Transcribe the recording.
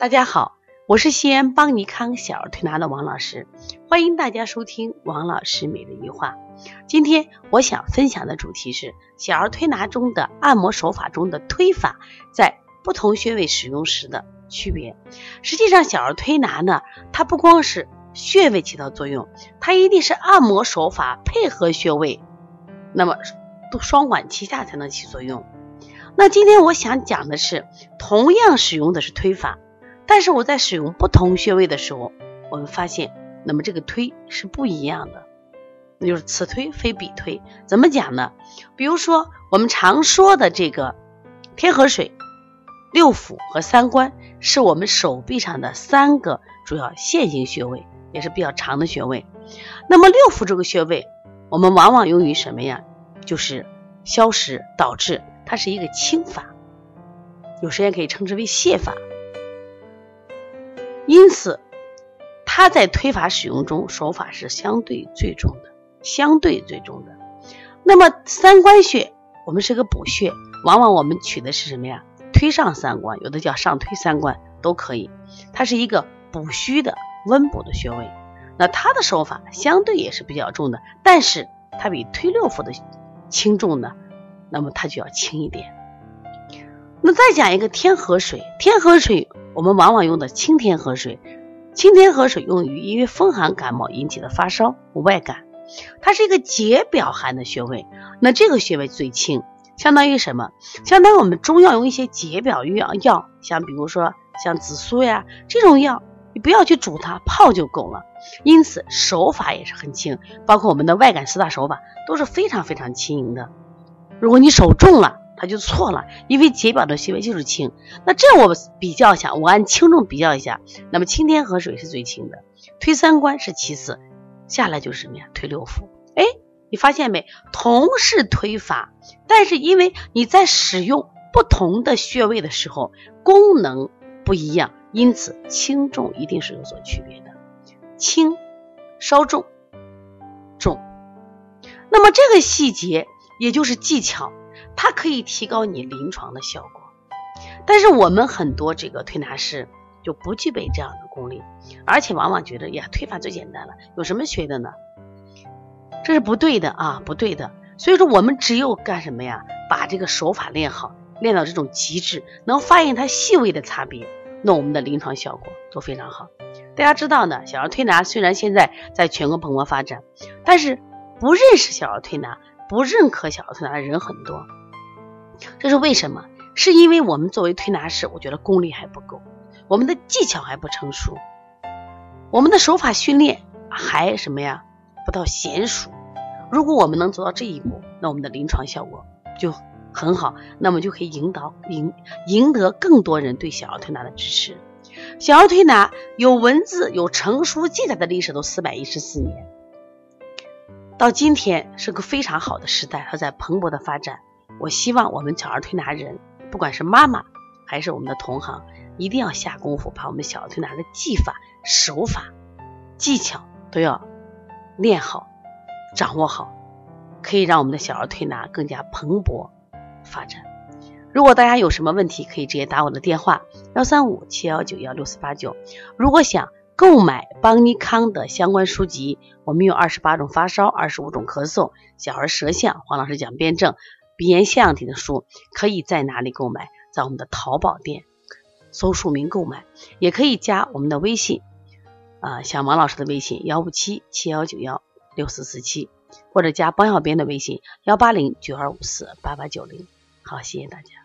大家好，我是西安邦尼康小儿推拿的王老师，欢迎大家收听王老师每日一话。今天我想分享的主题是小儿推拿中的按摩手法中的推法在不同穴位使用时的区别。实际上，小儿推拿呢，它不光是穴位起到作用，它一定是按摩手法配合穴位，那么都双管齐下才能起作用。那今天我想讲的是，同样使用的是推法。但是我在使用不同穴位的时候，我们发现，那么这个推是不一样的，那就是此推非彼推。怎么讲呢？比如说我们常说的这个天河水、六腑和三关，是我们手臂上的三个主要线性穴位，也是比较长的穴位。那么六腑这个穴位，我们往往用于什么呀？就是消食导滞，它是一个清法，有时间可以称之为泻法。因此，它在推法使用中手法是相对最重的，相对最重的。那么三关穴，我们是个补穴，往往我们取的是什么呀？推上三关，有的叫上推三关都可以。它是一个补虚的、温补的穴位。那它的手法相对也是比较重的，但是它比推六腑的轻重呢，那么它就要轻一点。那再讲一个天河水，天河水。我们往往用的清天河水，清天河水用于因为风寒感冒引起的发烧、外感，它是一个解表寒的穴位。那这个穴位最轻，相当于什么？相当于我们中药用一些解表药药，像比如说像紫苏呀这种药，你不要去煮它，泡就够了。因此手法也是很轻，包括我们的外感四大手法都是非常非常轻盈的。如果你手重了，它就错了，因为解表的穴位就是轻。那这我比较一下，我按轻重比较一下，那么清天河水是最轻的，推三关是其次，下来就是什么呀？推六腑。哎，你发现没？同是推法，但是因为你在使用不同的穴位的时候，功能不一样，因此轻重一定是有所区别的。轻稍重，重。那么这个细节也就是技巧。它可以提高你临床的效果，但是我们很多这个推拿师就不具备这样的功力，而且往往觉得呀，推法最简单了，有什么学的呢？这是不对的啊，不对的。所以说，我们只有干什么呀？把这个手法练好，练到这种极致，能发现它细微的差别，那我们的临床效果都非常好。大家知道呢，小儿推拿虽然现在在全国蓬勃发展，但是不认识小儿推拿、不认可小儿推拿的人很多。这是为什么？是因为我们作为推拿师，我觉得功力还不够，我们的技巧还不成熟，我们的手法训练还什么呀？不到娴熟。如果我们能做到这一步，那我们的临床效果就很好，那么就可以引导赢赢得更多人对小儿推拿的支持。小儿推拿有文字有成书记载的历史都四百一十四年，到今天是个非常好的时代，它在蓬勃的发展。我希望我们小儿推拿人，不管是妈妈还是我们的同行，一定要下功夫，把我们小儿推拿的技法、手法、技巧都要练好、掌握好，可以让我们的小儿推拿更加蓬勃发展。如果大家有什么问题，可以直接打我的电话幺三五七幺九幺六四八九。如果想购买邦尼康的相关书籍，我们有二十八种发烧、二十五种咳嗽、小儿舌象，黄老师讲辩证。鼻炎腺样体的书可以在哪里购买？在我们的淘宝店搜书名购买，也可以加我们的微信啊，小王老师的微信幺五七七幺九幺六四四七，或者加帮小编的微信幺八零九二五四八八九零。好，谢谢大家。